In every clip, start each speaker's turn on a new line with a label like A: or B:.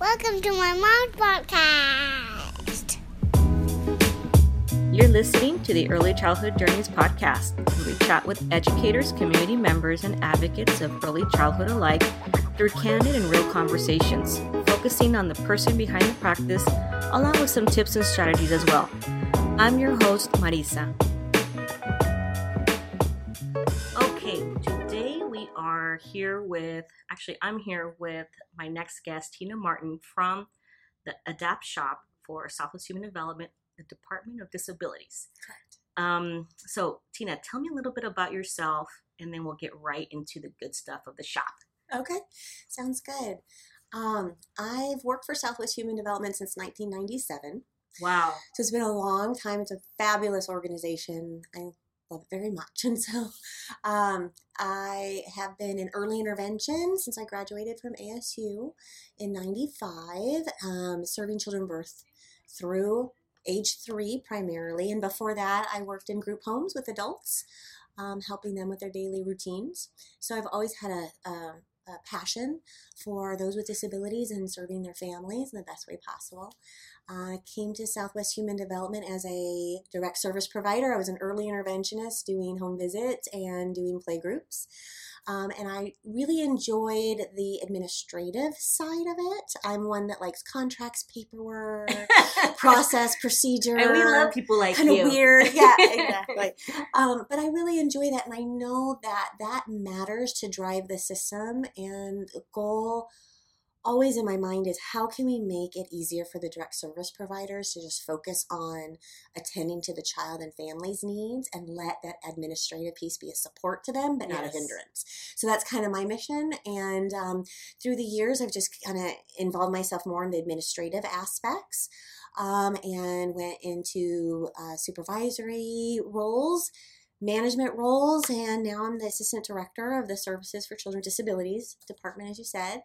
A: Welcome to my mom's podcast.
B: You're listening to the Early Childhood Journeys podcast, where we chat with educators, community members, and advocates of early childhood alike through candid and real conversations, focusing on the person behind the practice, along with some tips and strategies as well. I'm your host, Marisa. Here with, actually, I'm here with my next guest, Tina Martin from the ADAPT Shop for Southwest Human Development, the Department of Disabilities.
C: Correct.
B: Um, so, Tina, tell me a little bit about yourself, and then we'll get right into the good stuff of the shop.
C: Okay, sounds good. Um, I've worked for Southwest Human Development since 1997.
B: Wow.
C: So it's been a long time. It's a fabulous organization. I love it very much. And so um, I have been in early intervention since I graduated from ASU in 95, um, serving children birth through age three primarily. And before that, I worked in group homes with adults, um, helping them with their daily routines. So I've always had a, a, a passion for those with disabilities and serving their families in the best way possible. I came to Southwest Human Development as a direct service provider. I was an early interventionist doing home visits and doing play groups. Um, and I really enjoyed the administrative side of it. I'm one that likes contracts, paperwork, process, procedure.
B: And we love people like
C: kind
B: you.
C: of weird. Yeah, exactly. um, but I really enjoy that, and I know that that matters to drive the system. And the goal always in my mind is how can we make it easier for the direct service providers to just focus on attending to the child and family's needs and let that administrative piece be a support to them but not a hindrance. So that's kind of my mission and um, through the years i've just kind of involved myself more in the administrative aspects um, and went into uh, supervisory roles management roles and now i'm the assistant director of the services for children with disabilities department as you said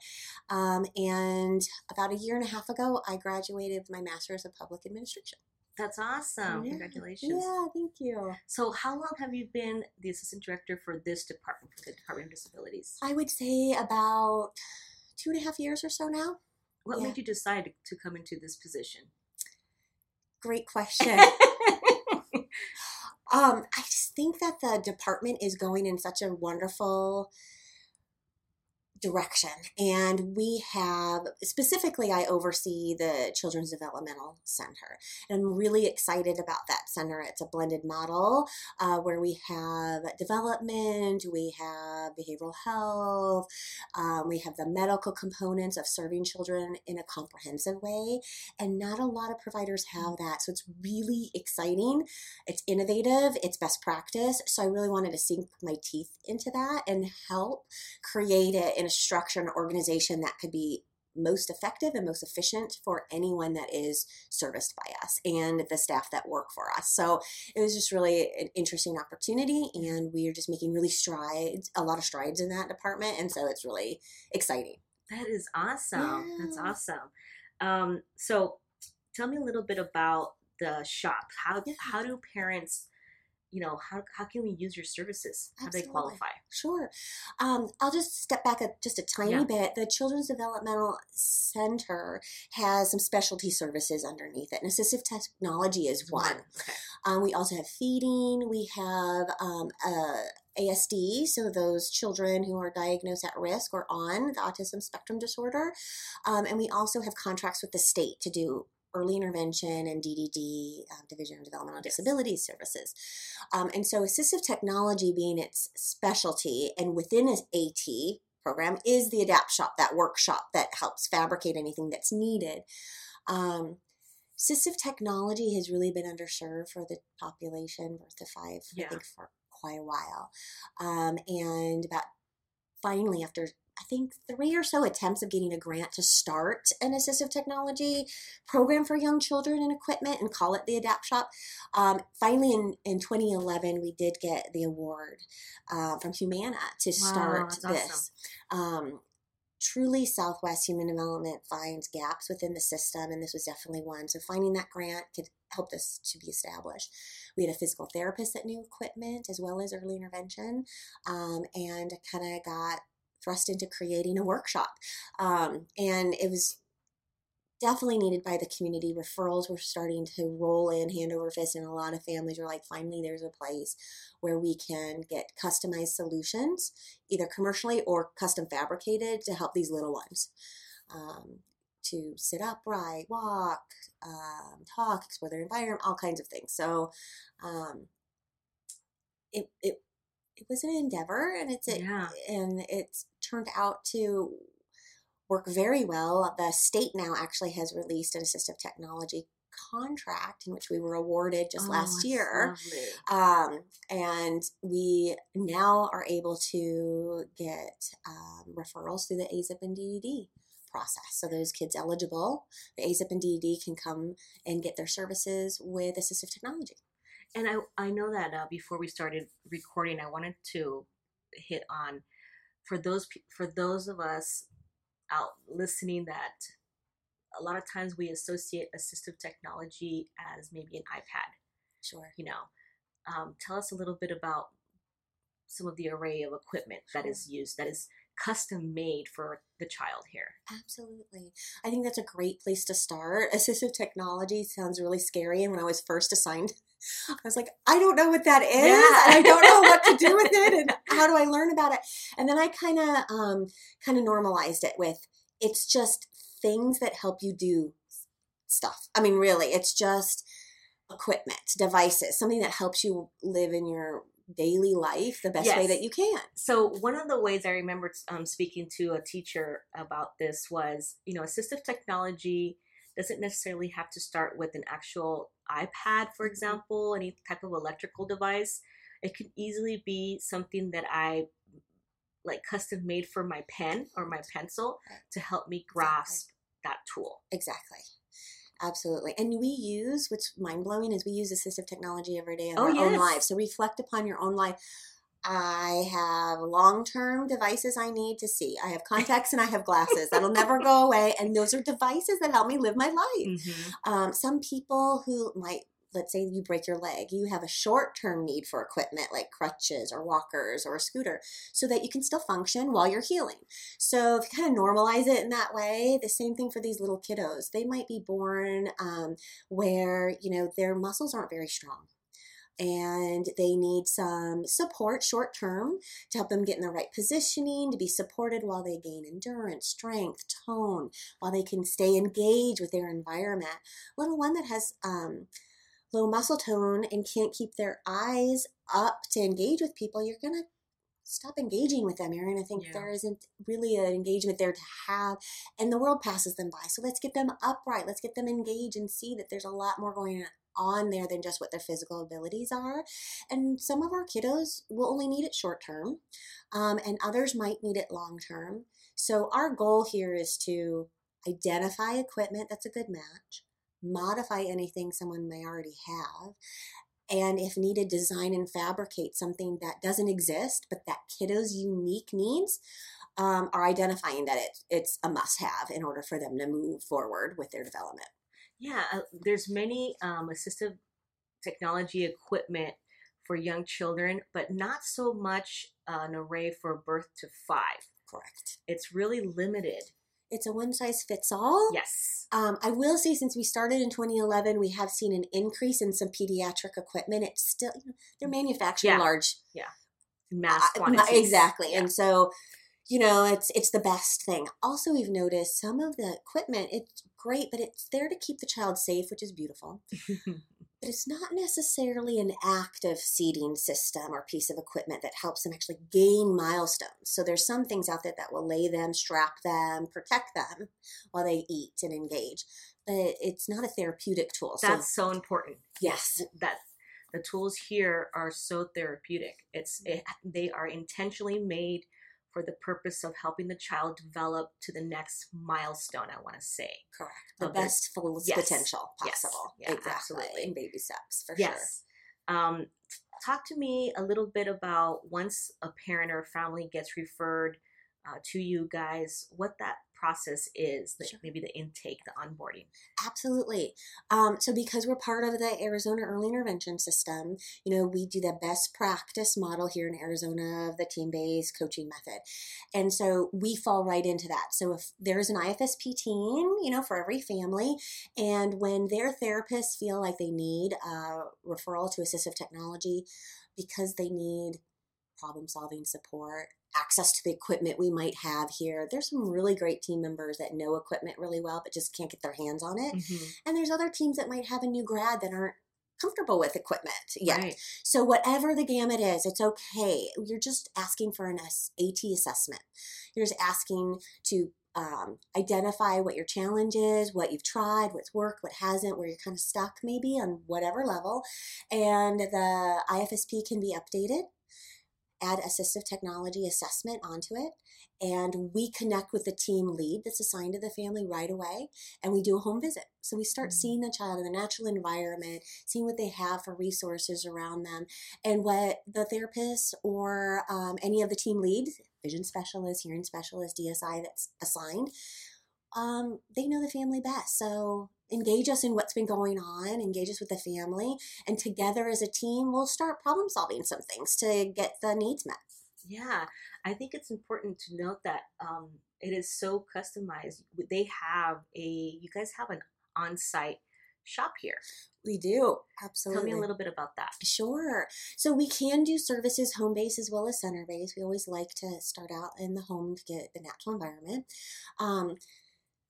C: um, and about a year and a half ago i graduated with my master's of public administration
B: That's awesome.
C: Yeah.
B: Congratulations.
C: yeah thank you
B: So, how long have you been the assistant director for this department, for the Department of Disabilities?
C: i would say about two and a half years or so now
B: What
C: yeah.
B: made you decide to come into this position?
C: great question Um, I just think that the department is going in such a wonderful direction. And we have, specifically, I oversee the Children's Developmental Center. And I'm really excited about that center. It's a blended model uh, where we have development, we have behavioral health, um, we have the medical components of serving children in a comprehensive way. And not a lot of providers have that. So it's really exciting. It's innovative, it's best practice. So I really wanted to sink my teeth into that and help create it in a structure and organization that could be most effective and most efficient for anyone that is serviced by us and the staff that work for us. So it was just really an interesting opportunity and we are just making really strides, a lot of strides in that department. And so it's really exciting.
B: That is awesome. That's awesome. Um, so, tell me a little bit about the shop. How
C: Yeah.
B: how do parents, you know, how how can we use your services? How do they qualify?
C: Sure. Um, I'll just step back a, just a tiny
B: Yeah.
C: bit. The Children's Developmental Center has some specialty services underneath it, and assistive technology is one.
B: Okay.
C: Um, we also have feeding. We have um, uh, ASD, so those children who are diagnosed at risk or on the autism spectrum disorder. Um, and we also have contracts with the state to do early intervention and DDD, uh, Division of Developmental Disabilities services. Um, and so assistive technology being its specialty and within an AT program is the adapt shop, that workshop that helps fabricate anything that's needed. Um, assistive technology has really been underserved for the population birth to five,
B: Yeah.
C: I think, for quite a while. Um, and about finally, after I think three or so attempts of getting a grant to start an assistive technology program for young children and equipment and call it the Adapt Shop. Um, finally, in, in 2011, we did get the award uh, from Humana to
B: Wow,
C: start this. Um, truly, Southwest Human Development finds gaps within the system, and this was definitely one. So, finding that grant could help this to be established. We had a physical therapist that knew equipment as well as early intervention, um, and kind of got thrust into creating a workshop. Um, and it was definitely needed by the community. Referrals were starting to roll in hand over fist, and a lot of families were like, finally, there's a place where we can get customized solutions, either commercially or custom fabricated, to help these little ones. Um, to sit upright, walk, um, talk, explore their environment, all kinds of things. So, um, it it it was an endeavor, and it's a,
B: Yeah.
C: and it's turned out to work very well. The state now actually has released an assistive technology contract in which we were awarded just
B: Oh,
C: last year. Um, and we now are able to get um, referrals through the AzEIP and DDD process. So those kids eligible, the AzEIP and DDD can come and get their services with assistive technology.
B: And I, I know that uh, before we started recording, I wanted to hit on for those for those of us out listening that a lot of times we associate assistive technology as maybe an iPad.
C: Sure.
B: You know, um, tell us a little bit about some of the array of equipment that is used that is custom made for the child here.
C: Absolutely. I think that's a great place to start. Assistive technology sounds really scary. And when I was first assigned, I was like, I don't know what that is.
B: Yeah.
C: I don't know what to do with it. And how do I learn about it? And then I kind of um, kind of normalized it with it's just things that help you do stuff. I mean, really, it's just equipment, devices, something that helps you live in your daily life the best way that you can.
B: So one of the ways I remember um, speaking to a teacher about this was, you know, assistive technology doesn't necessarily have to start with an actual iPad, for example, any type of electrical device. It could easily be something that I like custom made for my pen or my pencil to help me grasp that tool.
C: Exactly. Absolutely. And we use, what's mind blowing is we use assistive technology every day in
B: Oh,
C: our own
B: yes.
C: lives. So reflect upon your own life. I have long term devices I need to see. I have contacts and I have glasses. That'll never go away. And those are devices that help me live my life. Um, some people who might, let's say you break your leg, you have a short term need for equipment like crutches or walkers or a scooter so that you can still function while you're healing. So if you kind of normalize it in that way, the same thing for these little kiddos. They might be born um, where, you know, their muscles aren't very strong. And they need some support short term to help them get in the right positioning, to be supported while they gain endurance, strength, tone, while they can stay engaged with their environment. Little one that has um, low muscle tone and can't keep their eyes up to engage with people, you're going to stop engaging with them. You're going to think
B: Yeah.
C: there isn't really an engagement there to have, and the world passes them by. So let's get them upright. Let's get them engaged and see that there's a lot more going on there than just what their physical abilities are. And some of our kiddos will only need it short term, um, and others might need it long term. So our goal here is to identify equipment that's a good match, modify anything someone may already have, and if needed, design and fabricate something that doesn't exist but that kiddo's unique needs um, are identifying that it, it's a must have in order for them to move forward with their development.
B: Yeah, uh, there's many um, assistive technology equipment for young children, but not so much uh, an array for birth to five.
C: Correct.
B: It's really limited.
C: It's a one size fits all.
B: Yes.
C: Um, I will say, since we started in 2011, we have seen an increase in some pediatric equipment. It's still, they're manufacturing
B: Yeah.
C: large yeah,
B: Mass
C: Uh,
B: quantities.
C: exactly
B: Yeah.
C: and so you know it's it's the best thing also we've noticed some of the equipment it's great but it's there to keep the child safe which is beautiful but it's not necessarily an active seating system or piece of equipment that helps them actually gain milestones so there's some things out there that will lay them strap them protect them while they eat and engage but it's not a therapeutic tool so
B: That's so important.
C: yes
B: That the tools here are so therapeutic. It's mm-hmm. it, they are intentionally made for the purpose of helping the child develop to the next milestone. I want to say.
C: correct the
B: of their-
C: best full
B: Yes.
C: potential
B: Yes.
C: possible
B: Yeah,
C: exactly
B: absolutely.
C: in baby steps for sure
B: Yes. Um, talk to me a little bit about once a parent or family gets referred uh, to you guys, what that process is,
C: Sure.
B: maybe the intake, the onboarding.
C: Absolutely. Um, so, because we're part of the Arizona Early Intervention System, you know, we do the best practice model here in Arizona of the team based coaching method. And so we fall right into that. So, if there's an IFSP team, you know, for every family, and when their therapists feel like they need a referral to assistive technology because they need problem solving support, access to the equipment we might have here. There's some really great team members that know equipment really well, but just can't get their hands on it. And there's other teams that might have a new grad that aren't comfortable with equipment yet.
B: Right.
C: So, whatever the gamut is, it's okay. You're just asking for an AT assessment. You're just asking to um, identify what your challenge is, what you've tried, what's worked, what hasn't, where you're kind of stuck maybe on whatever level. And the IFSP can be updated, add assistive technology assessment onto it. And we connect with the team lead that's assigned to the family right away, and we do a home visit. So we start
B: Mhm.
C: seeing the child in the natural environment, seeing what they have for resources around them, and what the therapist or um, any of the team leads, vision specialist, hearing specialist, DSI that's assigned, um, they know the family best. So engage us in what's been going on, engage us with the family, and together as a team, we'll start problem solving some things to get the needs met.
B: Yeah, I think it's important to note that um, it is so customized. They have a, you guys have an on site shop here.
C: We do, absolutely.
B: Tell me a little bit about that.
C: Sure. So we can do services home base as well as center base. We always like to start out in the home to get the natural environment. Um,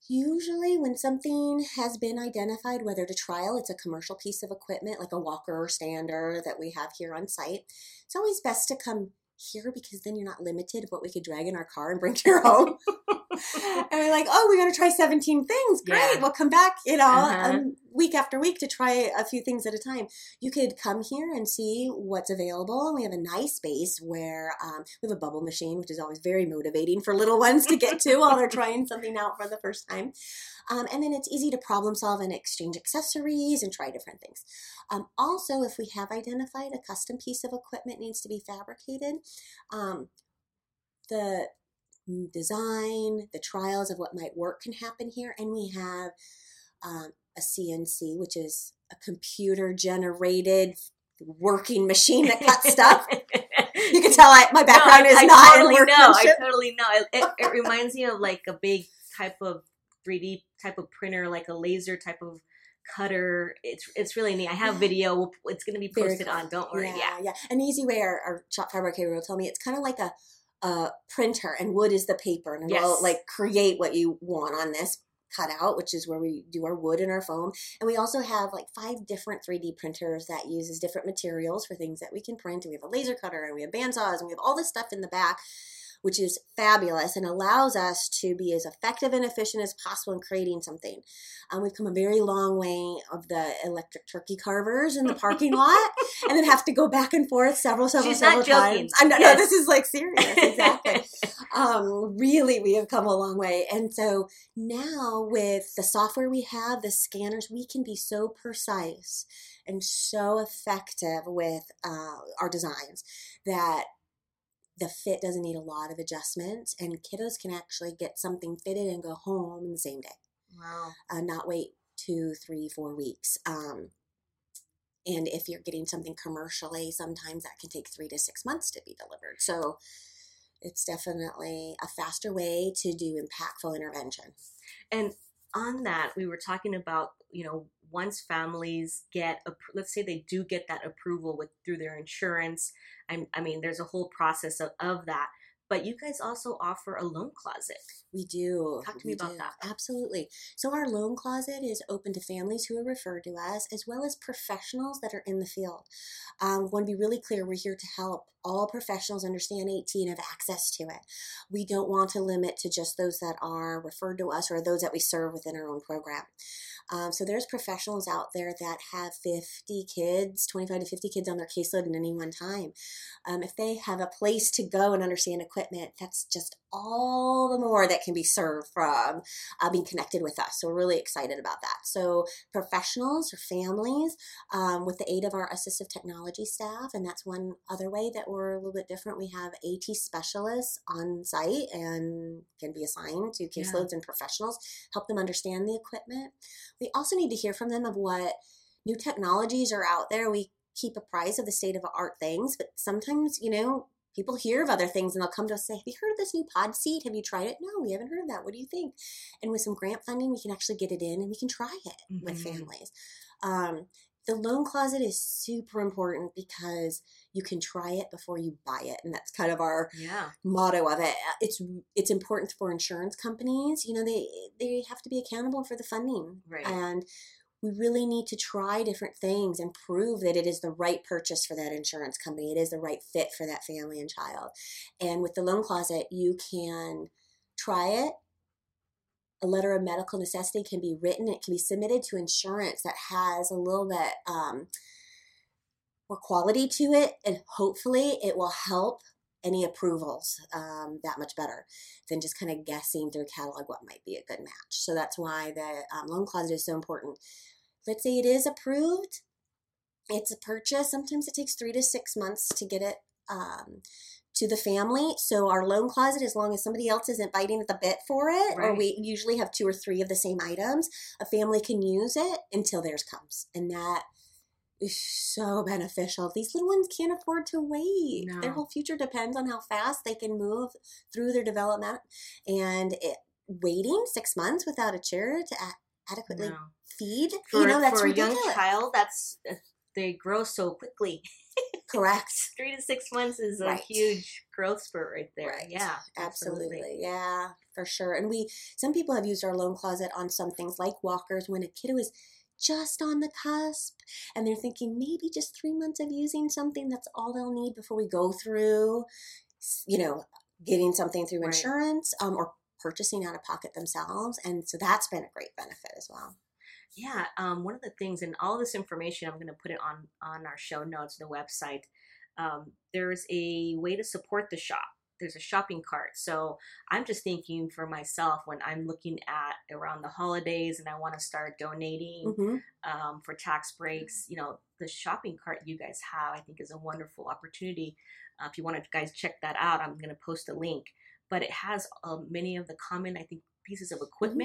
C: usually, when something has been identified, whether to trial, it's a commercial piece of equipment like a walker or stander that we have here on site. It's always best to come here because then you're not limited of what we could drag in our car and bring to your home. and we're like, oh, we're going to try 17 things. Great.
B: Yeah.
C: We'll come back, you know,
B: Uh-huh.
C: um, week after week to try a few things at a time. You could come here and see what's available. And we have a nice space where um, we have a bubble machine, which is always very motivating for little ones to get to while they're trying something out for the first time. Um, and then it's easy to problem solve and exchange accessories and try different things. Um, also, if we have identified a custom piece of equipment needs to be fabricated, um, the design, the trials of what might work can happen here. And we have um, a CNC, which is a computer generated working machine that cuts stuff. You can tell I, my background
B: No,
C: is
B: I,
C: not
B: I totally
C: in
B: know. I totally know. It, it, it reminds me of like a big type of 3D type of printer, like a laser type of cutter. It's it's really neat. I have video. It's going to be posted
C: cool.
B: on. Don't worry. Yeah.
C: yeah. An easy way our, our shop fabricator will tell me it's kind of like a, a printer and wood is the paper and
B: we'll
C: like create what you want on this cutout, which is where we do our wood and our foam. And we also have like five different 3D printers that uses different materials for things that we can print. And we have a laser cutter and we have bandsaws and we have all this stuff in the back which is fabulous and allows us to be as effective and efficient as possible in creating something. Um, we've come a very long way of the electric turkey carvers in the parking lot, and then have to go back and forth several, several,
B: She's
C: several times. I'm not,
B: Yes.
C: No, this is like serious, exactly. um, really, we have come a long way, and so now with the software we have, the scanners, we can be so precise and so effective with uh, our designs that the fit doesn't need a lot of adjustments and kiddos can actually get something fitted and go home in the same day.
B: Wow.
C: uh, not wait two three four weeks. Um, and if you're getting something commercially sometimes that can take three to six months to be delivered. So it's definitely a faster way to do impactful intervention.
B: And on that, we were talking about, you know, once families get, let's say they do get that approval with through their insurance. I, I mean, there's a whole process of, of that. But you guys also offer a loan closet.
C: We do.
B: Talk to me about
C: do.
B: that.
C: Absolutely. So, our loan closet is open to families who are referred to us, as well as professionals that are in the field. Um, want to be really clear we're here to help all professionals understand 18 have access to it. We don't want to limit to just those that are referred to us or those that we serve within our own program. Um, so there's professionals out there that have 50 kids, 25 to 50 kids on their caseload at any one time. Um, if they have a place to go and understand equipment, that's just all the more that can be served from uh, being connected with us. So we're really excited about that. So professionals or families, um, with the aid of our assistive technology staff, and that's one other way that we're a little bit different. We have AT specialists on site and can be assigned to caseloads yeah. and professionals, help them understand the equipment. We also need to hear from them of what new technologies are out there. We keep apprised of the state of art things, but sometimes, you know, people hear of other things and they'll come to us and say, Have you heard of this new pod seat? Have you tried it? No, we haven't heard of that. What do you think? And with some grant funding, we can actually get it in and we can try it mm-hmm. with families. Um, the loan closet is super important because you can try it before you buy it and that's kind of our
B: yeah.
C: motto of it it's it's important for insurance companies you know they they have to be accountable for the funding
B: right.
C: and we really need to try different things and prove that it is the right purchase for that insurance company. It is the right fit for that family and child. And with the loan closet, you can try it. A letter of medical necessity can be written. It can be submitted to insurance that has a little bit um, more quality to it, and hopefully, it will help any approvals um, that much better than just kind of guessing through catalog what might be a good match. So that's why the um, loan closet is so important let's say it is approved, it's a purchase. Sometimes it takes three to six months to get it um, to the family. So our loan closet, as long as somebody else isn't biting at the bit for it, right. or we usually have two or three of the same items, a family can use it until theirs comes, and that is so beneficial. These little ones can't afford to wait. No. Their whole future depends on how fast they can move through their development, and it, waiting six months without a chair to adequately no. Feed.
B: For, you know, that's for ridiculous. a young child, that's uh, they grow so quickly.
C: Correct.
B: Three to six months is a right. huge growth spurt right there. Right. Yeah,
C: absolutely. absolutely. Yeah, for sure. And we, some people have used our loan closet on some things like walkers when a kiddo is just on the cusp and they're thinking maybe just three months of using something that's all they'll need before we go through you know getting something through right. insurance um, or purchasing out of pocket themselves. And so that's been a great benefit as well.
B: Yeah, um, one of the things, and all this information, I'm going to put it on on our show notes, the website. Um, there's a way to support the shop. There's a shopping cart. So I'm just thinking for myself when I'm looking at around the holidays and I want to start donating mm-hmm. um, for tax breaks. You know, the shopping cart you guys have, I think, is a wonderful opportunity. Uh, if you want to guys check that out, I'm going to post a link but it has uh, many of the common, I think, pieces of mm-hmm.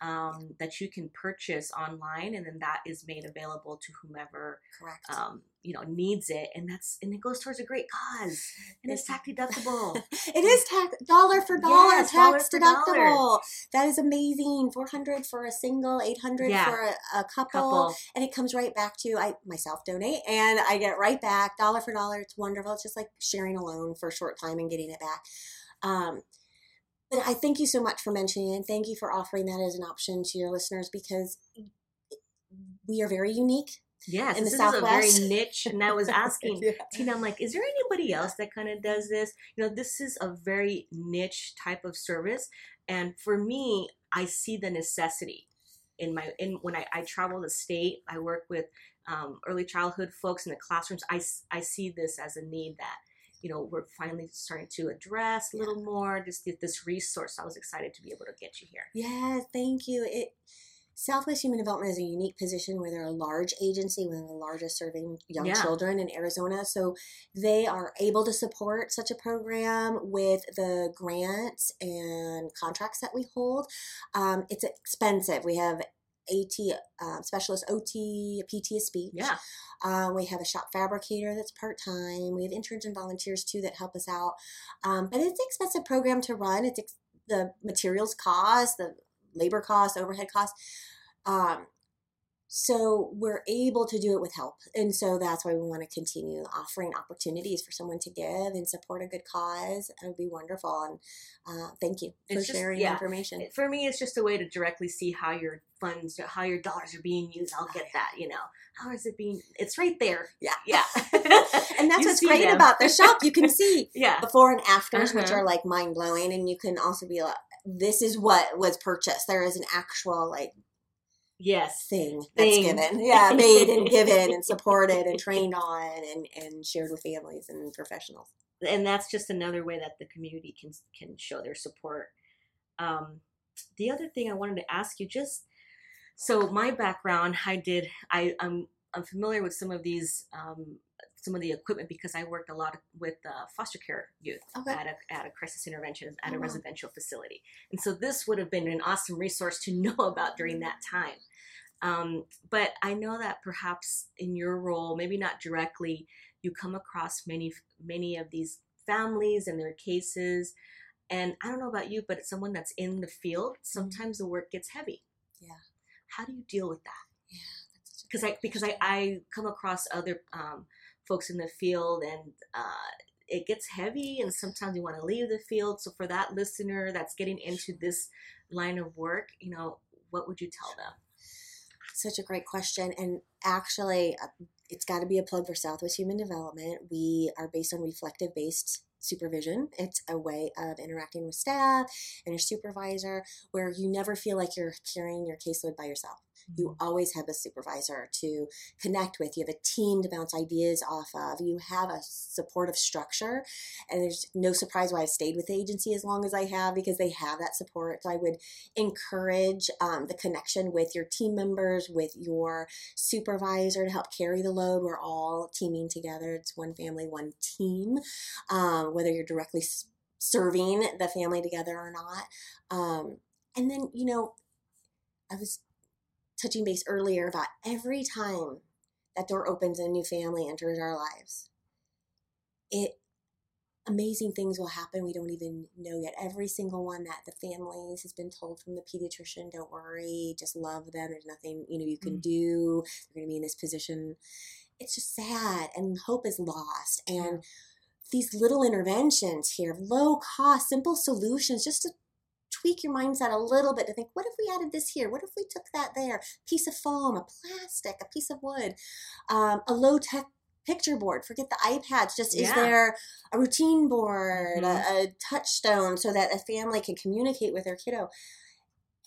B: Um, that you can purchase online, and then that is made available to whomever, um, you know, needs it, and that's and it goes towards a great cause, and it's tax deductible.
C: it is tax dollar for dollar yes, tax dollar deductible. Dollar. That is amazing. Four hundred for a single, eight hundred yeah. for a, a couple, couple, and it comes right back to I myself donate, and I get right back dollar for dollar. It's wonderful. It's just like sharing a loan for a short time and getting it back. Um, but I thank you so much for mentioning it. And thank you for offering that as an option to your listeners because we are very unique.
B: Yes, in the this Southwest. is a very niche. And I was asking yeah. Tina, I'm like, is there anybody else that kind of does this? You know, this is a very niche type of service. And for me, I see the necessity in my in when I, I travel the state. I work with um, early childhood folks in the classrooms. I, I see this as a need that you know we're finally starting to address a little more just get this resource i was excited to be able to get you here.
C: Yeah thank you. It southwest human development is a unique position where they're a large agency one of the largest serving young yeah. children in arizona. So they are able to support such a program with the grants and contracts that we hold. Um, it's expensive. We have AT uh, specialist, OT, PT of speech.
B: Yeah.
C: Um, we have a shop fabricator that's part time. We have interns and volunteers too that help us out. Um, but it's an expensive program to run. It's ex- the materials cost, the labor cost, overhead cost. Um, so we're able to do it with help. And so that's why we want to continue offering opportunities for someone to give and support a good cause. It would be wonderful. And uh, thank you for just, sharing yeah. information.
B: For me, it's just a way to directly see how your funds, how your dollars are being used. I'll get that, you know. How is it being? It's right there.
C: Yeah.
B: Yeah.
C: and that's what's great them. about the shop. You can see
B: yeah.
C: before and afters, uh-huh. which are like mind blowing. And you can also be like, this is what was purchased. There is an actual like yes thing that's
B: Thing.
C: given. Yeah, made and given and supported and trained on and, and shared with families and professionals.
B: and that's just another way that the community can can show their support. Um, the other thing I wanted to ask you, just so my background, I did, I I'm I'm familiar with some of these, um, some of the equipment because I worked a lot with uh, foster care youth
C: Okay.
B: at a at a crisis intervention at
C: Oh,
B: a
C: wow.
B: residential facility, and so this would have been an awesome resource to know about during that time. Um, but I know that perhaps in your role, maybe not directly, you come across many many of these families and their cases and i don't know about you but someone that's in the field sometimes the work gets heavy
C: Mm-hmm. Yeah.
B: how do you deal with that
C: Yeah, that's such a
B: because i because I. I come across other um, folks in the field and uh, it gets heavy and sometimes you want to leave the field so for that listener that's getting into this line of work you know what would you tell them
C: Such a great question. And actually, uh, it's got to be a plug for Southwest Human Development. We are based on reflective based supervision. It's a way of interacting with staff and your supervisor where you never feel like you're carrying your caseload by yourself. You always have a supervisor to connect with. You have a team to bounce ideas off of. You have a supportive structure. And there's no surprise why I've stayed with the agency as long as I have because they have that support. So I would encourage um, the connection with your team members, with your supervisor to help carry the load. We're all teaming together. It's one family, one team, um, whether you're directly serving the family together or not. Um, and then, you know, I was touching base earlier about every time that door opens and a new family enters our lives, it amazing things will happen we don't even know yet. Every single one that the families has been told from the pediatrician, don't worry, just love them. There's nothing you know you can
B: Mm.
C: do. They're going to be in this position. It's just sad, and hope is lost. And these little interventions here, low cost, simple solutions, just to tweak your mindset a little bit to think, what if we added this here? What if we took that there? Piece of foam, a plastic, a piece of wood, um, a low tech picture board. Forget the iPads. Just is there a routine board,
B: Mhm.
C: a, a touchstone so that a family can communicate with their kiddo?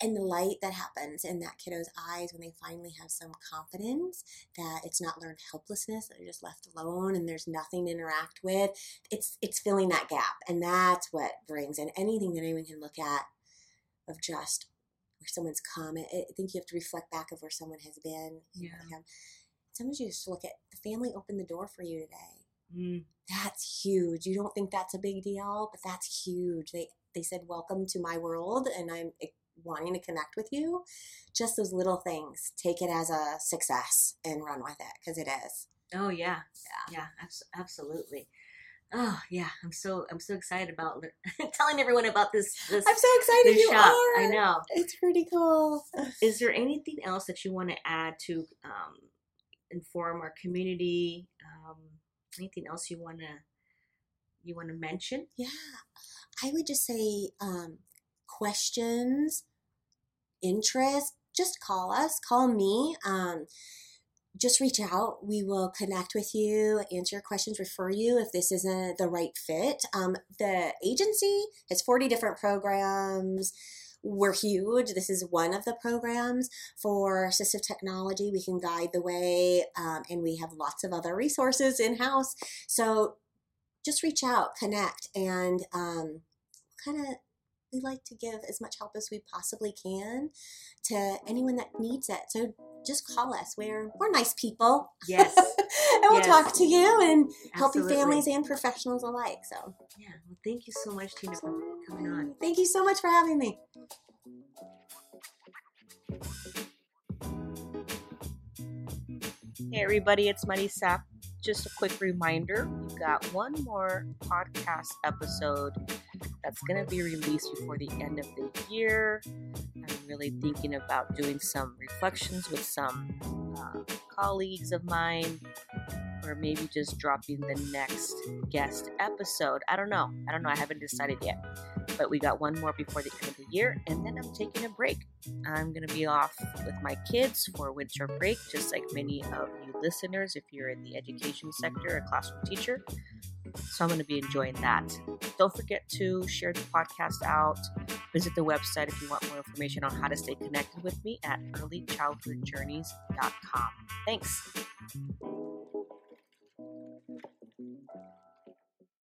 C: And the light that happens in that kiddo's eyes when they finally have some confidence that it's not learned helplessness, that they're just left alone and there's nothing to interact with. It's it's filling that gap. And that's what brings in anything that anyone can look at of just where someone's come. I, think you have to reflect back of where someone has been.
B: Yeah.
C: Sometimes you just look at the family opened the door for you today.
B: Mm,
C: That's huge. You don't think that's a big deal, but that's huge. They they said welcome to my world, and I'm wanting to connect with you. Just those little things. Take it as a success and run with it because it is.
B: oh yeah
C: Yeah.
B: yeah abs- absolutely oh yeah i'm so i'm so excited about telling everyone about this this
C: I'm so excited you
B: shop
C: are.
B: i know
C: It's pretty cool.
B: is there anything else that you want to add to um, inform our community um, anything else you want to you want to mention
C: Yeah, I would just say um, questions, interest. Just call us. Call me. Um, just reach out. We will connect with you, answer your questions, refer you if this isn't the right fit. Um, the agency has 40 different programs. We're huge. This is one of the programs for assistive technology. We can guide the way, um, and we have lots of other resources in house. So just reach out, connect, and um, kind of we like to give as much help as we possibly can to anyone that needs it. So just call us. We're we're nice people.
B: yes
C: and we'll
B: Yes.
C: talk to you and help you families and professionals alike. So
B: yeah well thank you so much tina for coming on
C: thank you so much for having me.
B: Hey everybody, it's Money Sap. Just a quick reminder, we've got one more podcast episode that's going to be released before the end of the year. I'm really thinking about doing some reflections with some uh, colleagues of mine, or maybe just dropping the next guest episode. I don't know. I don't know. I haven't decided yet. But we got one more before the end of the year, and then I'm taking a break. I'm going to be off with my kids for winter break, just like many of you listeners if you're in the education sector, a classroom teacher. So I'm going to be enjoying that. Don't forget to share the podcast out. Visit the website if you want more information on how to stay connected with me at earlychildhoodjourneys.com. Thanks.